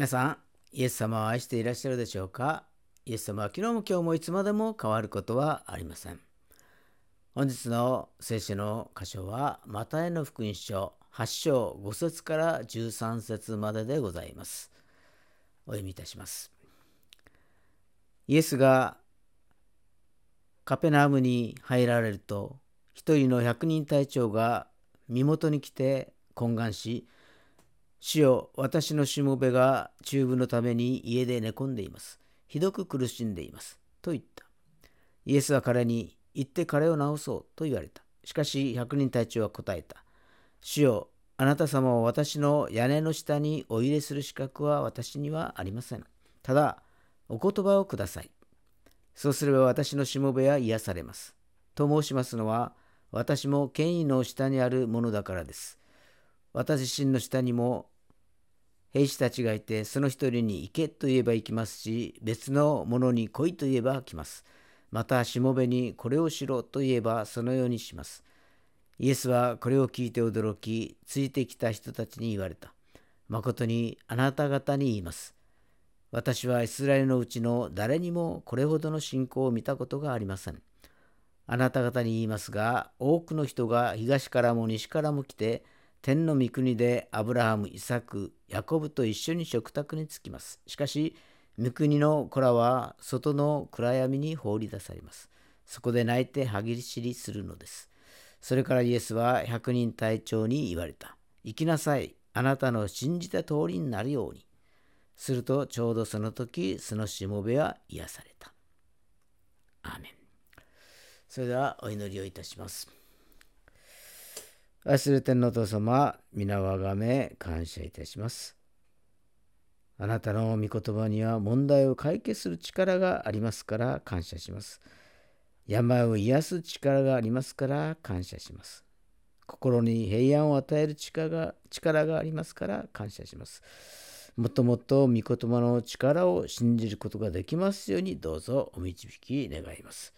皆さん、イエス様を愛していらっしゃるでしょうか？イエス様は昨日も今日もいつまでも変わることはありません。本日の聖書の箇所は、マタイの福音書8章5節から13節まででございます。お読みいたします。イエスがカペナームに入られると、一人の百人隊長が身元に来て懇願し、主よ、私のしもべが中部のために家で寝込んでいます。ひどく苦しんでいます。と言った。イエスは彼に、行って彼を治そうと言われた。しかし、百人隊長は答えた。主よ、あなた様を私の屋根の下にお入れする資格は私にはありません。ただ、お言葉をください。そうすれば私のしもべは癒されます。と申しますのは、私も権威の下にあるものだからです。私自身の下にも兵士たちがいて、その一人に行けと言えば行きますし、別の者に来いと言えば来ます。また、しもべにこれをしろと言えばそのようにします。イエスはこれを聞いて驚き、ついてきた人たちに言われた。誠にあなた方に言います。私はイスラエルのうちの誰にもこれほどの信仰を見たことがありません。あなた方に言いますが、多くの人が東からも西からも来て、天の御国でアブラハム、イサク、ヤコブと一緒に食卓に着きます。しかし、御国の子らは外の暗闇に放り出されます。そこで泣いて歯ぎしりするのです。それからイエスは百人隊長に言われた。行きなさい。あなたの信じた通りになるように。するとちょうどその時、そのしもべは癒された。アーメン。それではお祈りをいたします。愛する天のお父様、皆をあがめ感謝いたします。あなたの御言葉には問題を解決する力がありますから感謝します。病を癒す力がありますから感謝します。心に平安を与える力が力がありますから感謝します。もっともっと御言葉の力を信じることができますようにどうぞお導き願います。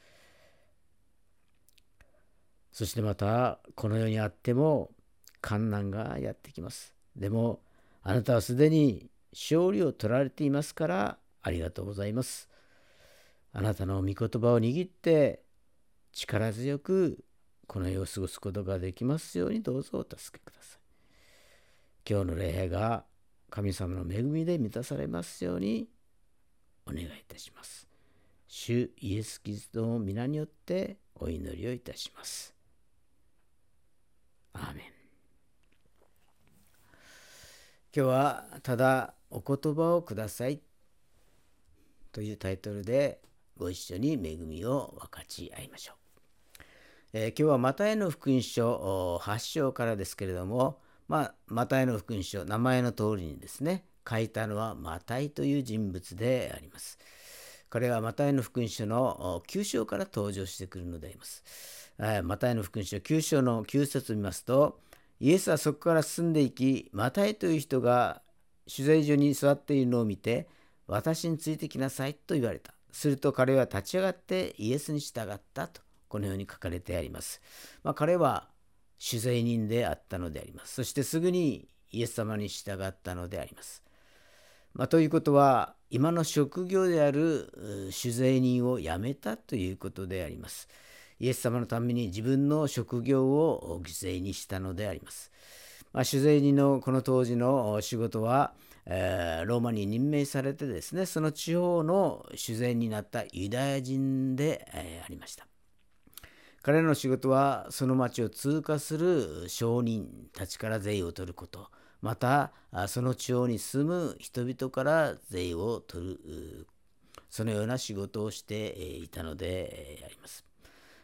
そしてまたこの世にあっても困難がやってきます。でもあなたはすでに勝利を取られていますからありがとうございます。あなたの御言葉を握って力強くこの世を過ごすことができますようにどうぞお助けください。今日の礼拝が神様の恵みで満たされますようにお願いいたします。主イエス・キリストの皆によってお祈りをいたします。アーメン今日はただお言葉をくださいというタイトルでご一緒に恵みを分かち合いましょう。えー、今日はマタイの福音書8章からですけれども、まあ、マタイの福音書名前の通りにですね書いたのはマタイという人物であります。彼はマタイの福音書の9章から登場してくるのであります。マタイの福音書9章の9節を見ますとイエスはそこから進んでいきマタイという人が取材所に座っているのを見て私についてきなさいと言われた。すると彼は立ち上がってイエスに従ったとこのように書かれてあります、まあ、彼は取材人であったのであります。そしてすぐにイエス様に従ったのであります、まあ、ということは今の職業である取材人を辞めたということであります。イエス様のために自分の職業を犠牲にしたのであります。まあ、取材人のこの当時の仕事は、えー、ローマに任命されてですねその地方の主税になったユダヤ人で、えー、ありました。彼らの仕事はその町を通過する商人たちから税を取ることまたその地方に住む人々から税を取るそのような仕事をしていたのであります。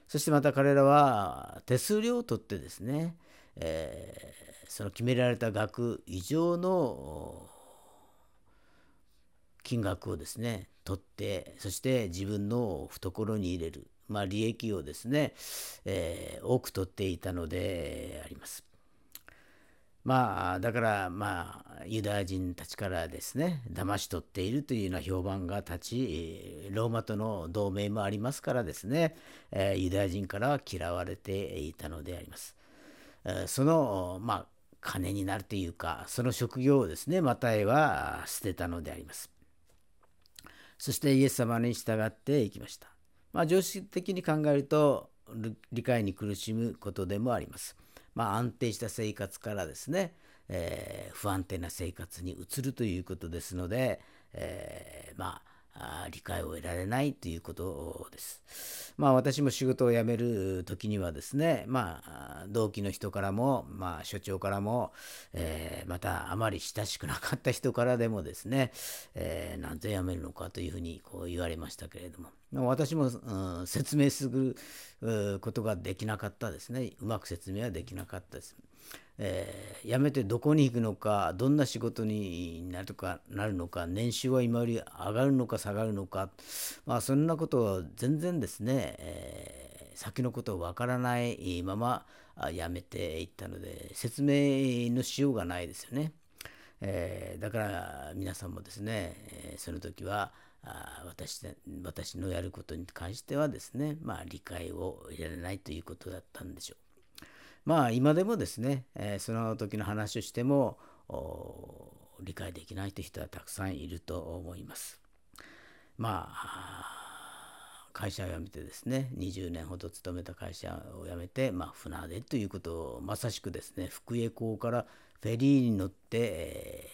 そしてまた彼らは手数料を取ってですね、えー、その決められた額以上の金額をですね取ってそして自分の懐に入れる、まあ、利益をですね、えー、多く取っていたのであります。まあだからまあユダヤ人たちからですね騙し取っているというような評判が立ちローマとの同盟もありますからですね、えユダヤ人からは嫌われていたのであります。そのまあ金になるというかその職業をですねマタイは捨てたのであります。そしてイエス様に従っていきました、まあ、常識的に考えると理解に苦しむことでもあります。まあ、安定した生活からですね、えー、不安定な生活に移るということですので、えー、まあ理解を得られないということです。まあ私も仕事を辞める時にはですね、まあ同期の人からも、まあ所長からも、えー、またあまり親しくなかった人からでもですね、えー、なんで辞めるのかというふうにこう言われましたけれども、私も、うん、説明することができなかったですね。うまく説明はできなかったです。えー、辞めてどこに行くのかどんな仕事になるかなるのか年収は今より上がるのか下がるのか、まあ、そんなことは全然ですね、えー、先のことをわからないまま辞めていったので説明のしようがないですよね。えー、だから皆さんもですね、その時はあ私私のやることに関してはですね、まあ、理解を得られないということだったんでしょう。まあ今でもですね、えー、その時の話をしても理解できないという人はたくさんいると思います。まあ会社を辞めてですね20年ほど勤めた会社を辞めて、まあ、船出ということをまさしくですね福江港からフェリーに乗って、え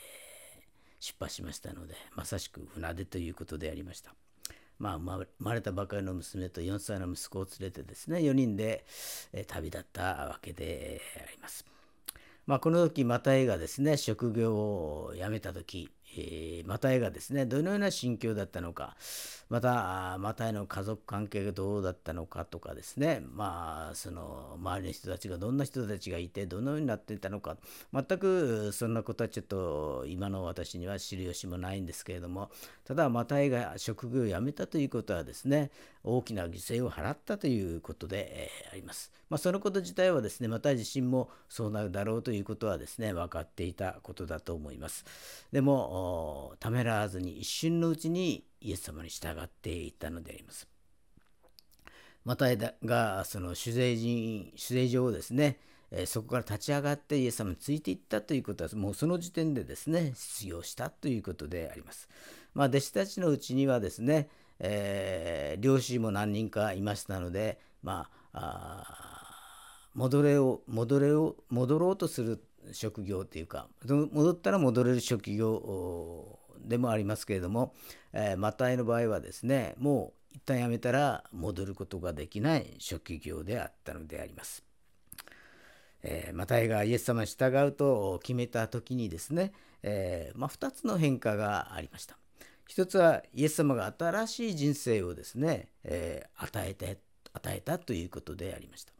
ー、出発しましたのでまさしく船出ということでありました。まあ、生まれたばかりの娘と4歳の息子を連れてですね4人で、え旅立ったわけであります。まあ、この時マタイがですね職業を辞めた時えー、マタイがですねどのような心境だったのかまたマタイの家族関係がどうだったのかとかですねまあその周りの人たちがどんな人たちがいてどのようになっていたのか全くそんなことはちょっと今の私には知る由もないんですけれどもただマタイが職業を辞めたということはですね大きな犠牲を払ったということで、えー、あります。まあ、そのこと自体はですねマタイ自身もそうなるだろうということはですね分かっていたことだと思います。でもためらわずに一瞬のうちにイエス様に従っていったのであります。マタイがその酒税人酒税上をですね、そこから立ち上がってイエス様についていったということはもうその時点でですね失業したということであります。まあ、弟子たちのうちにはですね、えー、漁師も何人かいましたので、まあ、戻れを戻れを戻ろうとする職業というか戻ったら戻れる職業でもありますけれども、えー、マタイの場合はですねもう一旦辞めたら戻ることができない職業であったのであります。えー、マタイがイエス様に従うと決めた時にですね、えー、まあ、2つの変化がありました。一つはイエス様が新しい人生をですね、え、与えて与えたということでありました。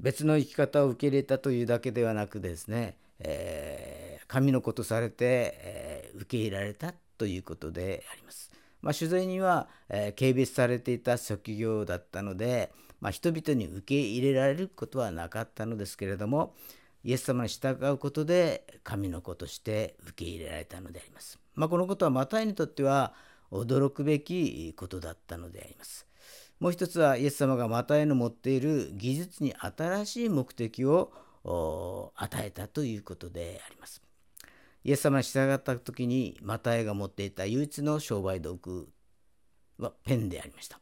別の生き方を受け入れたというだけではなくですね、えー、神のことされて、えー、受け入れられたということであります。まあ、取材には、えー、軽蔑されていた職業だったので、まあ、人々に受け入れられることはなかったのですけれどもイエス様に従うことで神の子として受け入れられたのであります。まあ、このことはマタイにとっては驚くべきことだったのであります。もう一つはイエス様がマタイの持っている技術に新しい目的を与えたということであります。イエス様に従った時にマタイが持っていた唯一の商売道具はペンでありました。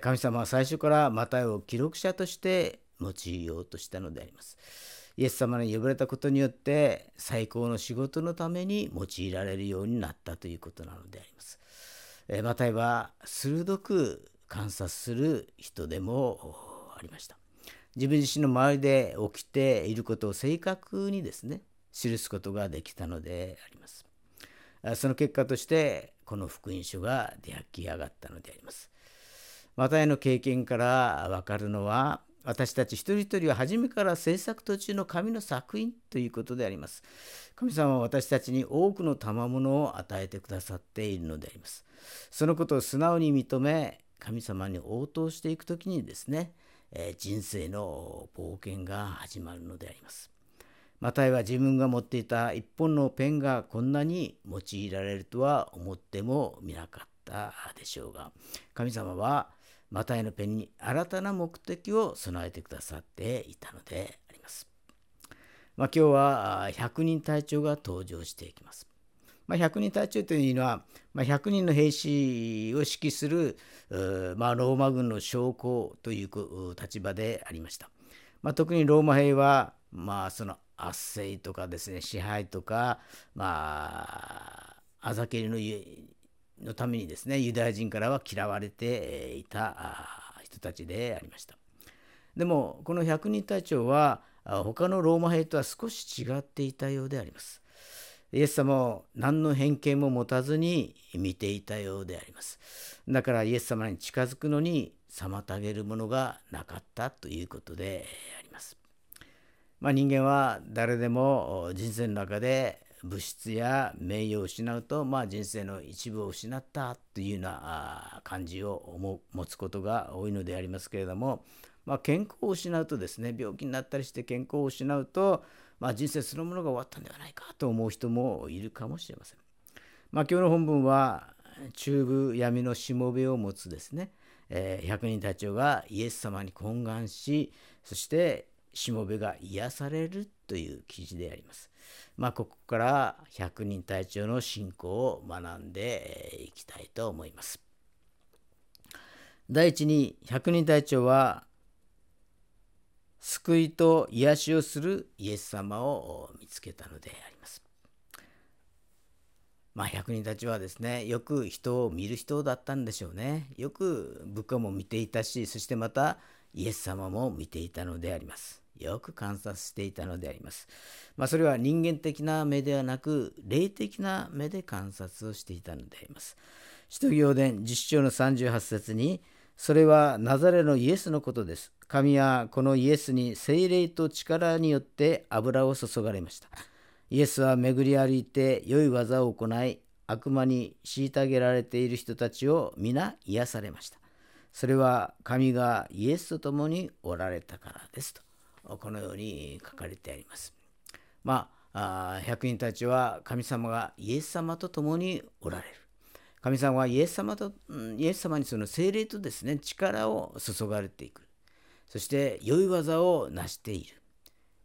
神様は最初からマタイを記録者として用いようとしたのであります。イエス様に呼ばれたことによって最高の仕事のために用いられるようになったということなのであります。えマタイは鋭く観察する人でもありました。自分自身の周りで起きていることを正確にですね記すことができたのであります。その結果としてこの福音書が出来上がったのであります。マタイの経験から分かるのは私たち一人一人は初めから制作途中の神の作品ということであります。神様は私たちに多くの賜物を与えてくださっているのであります。そのことを素直に認め、神様に応答していくときにですね、え人生の冒険が始まるのであります。マタイは自分が持っていた一本のペンがこんなに用いられるとは思ってもみなかったでしょうが、神様はマタイのペンに新たな目的を備えてくださっていたのであります。まあ、今日は100人隊長が登場していきます。まあ、100人隊長というのは、まあ、100人の兵士を指揮する、まあ、ローマ軍の将校という立場でありました。まあ、特にローマ兵は、まあ、その圧政とかですね支配とか、まあ、あざけりののためにですねユダヤ人からは嫌われていた人たちでありました。でもこの百人隊長は他のローマ兵とは少し違っていたようであります。イエス様を何の偏見も持たずに見ていたようであります。だからイエス様に近づくのに妨げるものがなかったということであります。まあ、人間は誰でも人生の中で物質や名誉を失うと、まあ、人生の一部を失ったというような感じを持つことが多いのでありますけれども、まあ、健康を失うとですね病気になったりして健康を失うと、まあ、人生そのものが終わったんではないかと思う人もいるかもしれません。まあ、今日の本文は中部闇のしもべを持つですね、えー、百人隊長がイエス様に懇願しそしてしもべが癒されるという記事であります。まあ、ここから百人隊長の信仰を学んでいきたいと思います。第一に百人隊長は救いと癒しをするイエス様を見つけたのであります。まあ百人たちはですねよく人を見る人だったんでしょうね。よく部下も見ていたしそしてまたイエス様も見ていたのであります。よく観察していたのであります。まあ、それは人間的な目ではなく霊的な目で観察をしていたのであります。使徒行伝実章の38節にそれはナザレのイエスのことです。神はこのイエスに精霊と力によって油を注がれました。イエスは巡り歩いて良い技を行い、悪魔に虐げられている人たちを皆癒されました。それは神がイエスと共におられたからですと、このように書かれてあります。まあ、百人たちは神様がイエス様と共におられる。神様はイエス様と、イエス様にその精霊とですね、力を注がれていく。そして良い技を成している。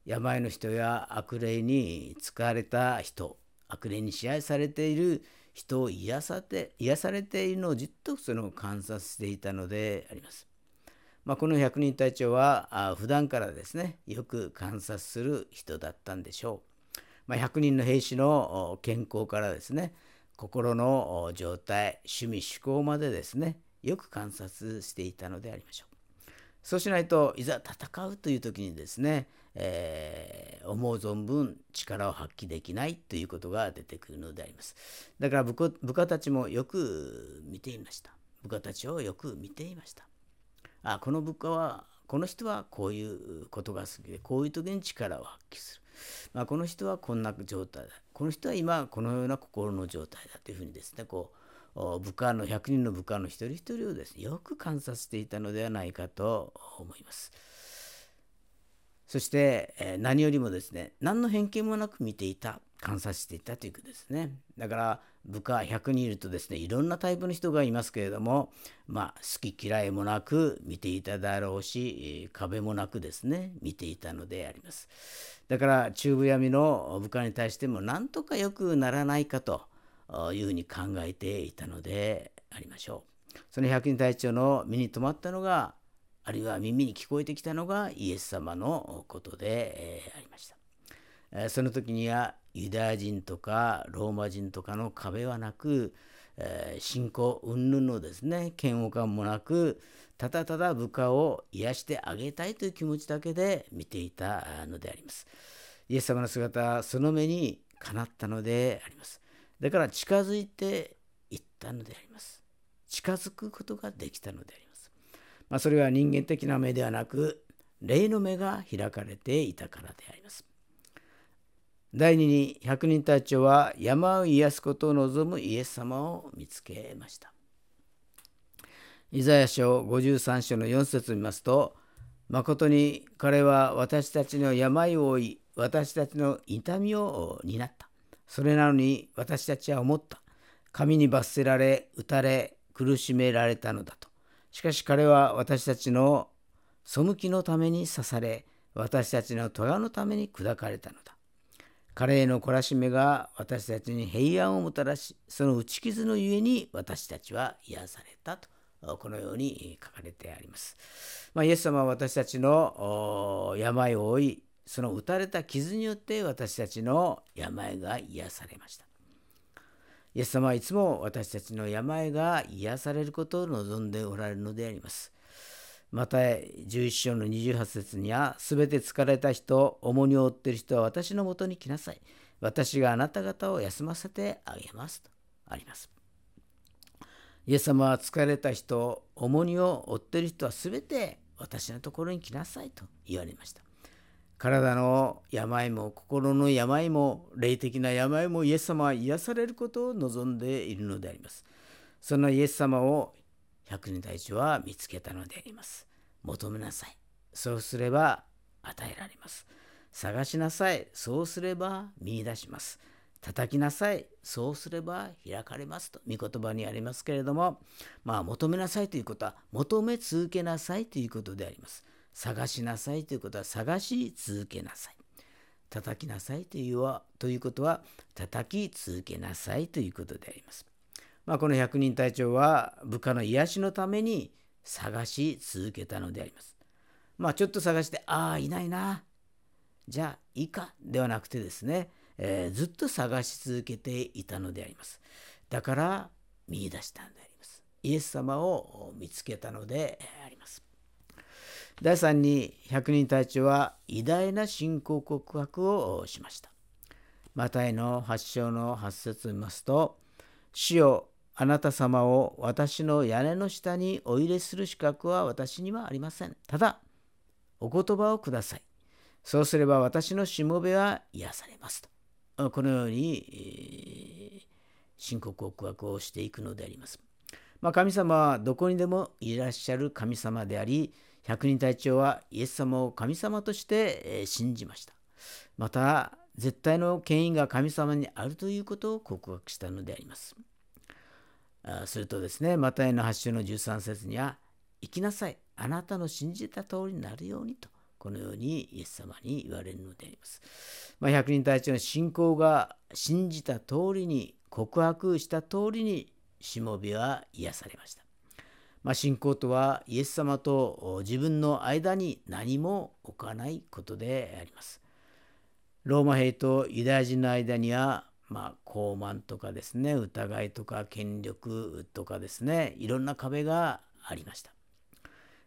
病の人や悪霊に使われた人、悪霊に支配されている人を癒さて癒されているのをじっとその観察していたのであります。まあ、この百人隊長は普段からですねよく観察する人だったんでしょう。まあ、100人の兵士の健康からですね心の状態趣味趣向までですねよく観察していたのでありましょう。そうしないといざ戦うという時にですね、えー、思う存分力を発揮できないということが出てくるのであります。だから部下たちもよく見ていました。部下たちをよく見ていました。あこの部下はこの人はこういうことが好きでこういう時に力を発揮する。まあ、この人はこんな状態だ。この人は今このような心の状態だというふうにですねこう部下の100人の部下の一人一人をですねよく観察していたのではないかと思います。そして、何よりもですね何の偏見もなく見ていた。観察していたということですねだから部下100人いるとですねいろんなタイプの人がいますけれどもまあ好き嫌いもなく見ていただろうし壁もなくですね見ていたのでありますだから中部闇の部下に対してもなんとか良くならないかというふうに考えていたのでありましょう。その百人隊長の身に留まったのがあるいは耳に聞こえてきたのがイエス様のことでありました。その時にはユダヤ人とかローマ人とかの壁はなく信仰云々のですね嫌悪感もなくただただ部下を癒してあげたいという気持ちだけで見ていたのであります。イエス様の姿はその目にかなったのであります。だから近づいていったのであります。近づくことができたのであります。まあ、それは人間的な目ではなく、霊の目が開かれていたからであります。第二に百人隊長は山を癒すことを望むイエス様を見つけました。イザヤ書53章の4節を見ますと、誠に彼は私たちの病を負い、私たちの痛みを担った。それなのに私たちは思った。神に罰せられ、打たれ、苦しめられたのだと。しかし彼は私たちの背きのために刺され、私たちの咎のために砕かれたのだ。彼への懲らしめが私たちに平安をもたらし、その打ち傷のゆえに私たちは癒されたと、このように書かれてあります。まあ、イエス様は私たちの病を負い、その打たれた傷によって私たちの病が癒されました。イエス様はいつも私たちの病が癒されることを望んでおられるのであります。また11章の28節には、すべて疲れた人、重荷を負っている人は私のもとに来なさい。私があなた方を休ませてあげますとあります。イエス様は疲れた人、重荷を負っている人はすべて私のところに来なさいと言われました。体の病も心の病も霊的な病もイエス様は癒されることを望んでいるのであります。そのイエス様を百人隊長は見つけたのであります。求めなさい。そうすれば与えられます。探しなさい。そうすれば見出します。叩きなさい。そうすれば開かれますと、御言葉にありますけれども、まあ、求めなさいということは、求め続けなさいということであります。探しなさいということは、探し続けなさい。叩きなさいというはということは、叩き続けなさいということであります。まあ、この百人隊長は部下の癒しのために探し続けたのであります。まあ、ちょっと探して、ああ、いないな。じゃあ、いいか。ではなくてですね、えー、ずっと探し続けていたのであります。だから、見出したんであります。イエス様を見つけたのであります。第3に、百人隊長は偉大な信仰告白をしました。マタイの8章の8節を見ますと、主よあなた様を私の屋根の下にお入れする資格は私にはありません。ただ、お言葉をください。そうすれば私のしもべは癒されますと。このように、深刻告白をしていくのであります。まあ、神様はどこにでもいらっしゃる神様であり、百人隊長はイエス様を神様として信じました。また、絶対の権威が神様にあるということを告白したのであります。するとですね、マタイの8章の13節には、行きなさい、あなたの信じた通りになるようにと、このようにイエス様に言われるのであります。まあ、百人隊長の信仰が信じた通りに、告白した通りに、しもべは癒されました。まあ、信仰とはイエス様と自分の間に何も置かないことであります。ローマ兵とユダヤ人の間にはまあ、傲慢とかですね疑いとか権力とかですねいろんな壁がありました。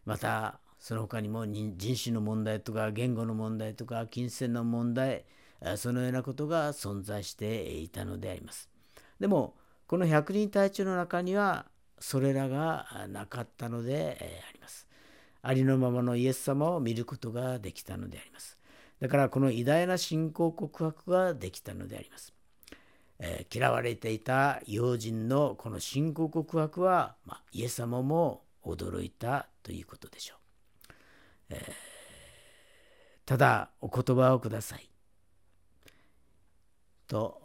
またその他にも人種の問題とか言語の問題とか金銭の問題そのようなことが存在していたのであります。でもこの百人隊長の中にはそれらがなかったのであります。ありのままのイエス様を見ることができたのであります。だからこの偉大な信仰告白ができたのであります。えー、嫌われていた要人のこの信仰告白は、まあ、イエス様も驚いたということでしょう。えー、ただお言葉をください。と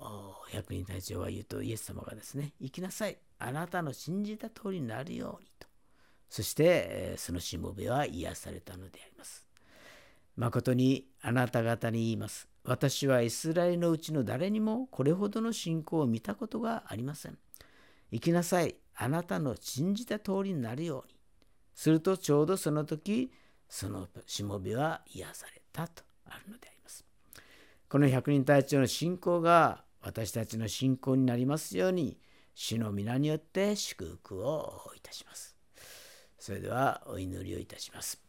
百人隊長は言うとイエス様がですね行きなさいあなたの信じた通りになるようにとそしてそのしもべは癒されたのであります。誠にあなた方に言います。私はイスラエルのうちの誰にもこれほどの信仰を見たことがありません。行きなさい。あなたの信じた通りになるように。するとちょうどその時、そのしもべは癒されたとあるのであります。この百人隊長の信仰が私たちの信仰になりますように、主の皆によって祝福をいたします。それではお祈りをいたします。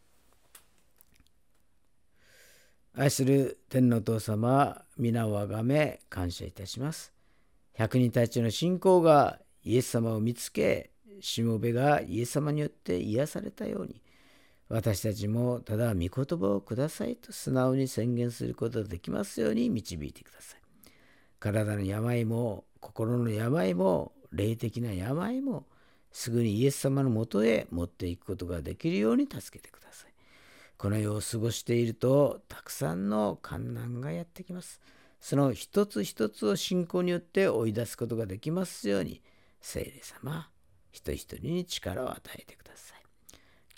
愛する天のお父様、皆をあがめ感謝いたします。百人たちの信仰がイエス様を見つけ、しもべがイエス様によって癒されたように、私たちもただ御言葉をくださいと素直に宣言することができますように導いてください。体の病も心の病も霊的な病もすぐにイエス様のもとへ持っていくことができるように助けてください。この世を過ごしているとたくさんの困難がやってきます。その一つ一つを信仰によって追い出すことができますように聖霊様一人一人に力を与えてください。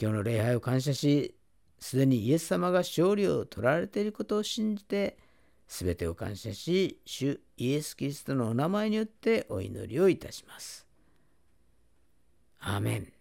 今日の礼拝を感謝しすでにイエス様が勝利を取られていることを信じて、すべてを感謝し、主イエス・キリストのお名前によってお祈りをいたします。アーメン。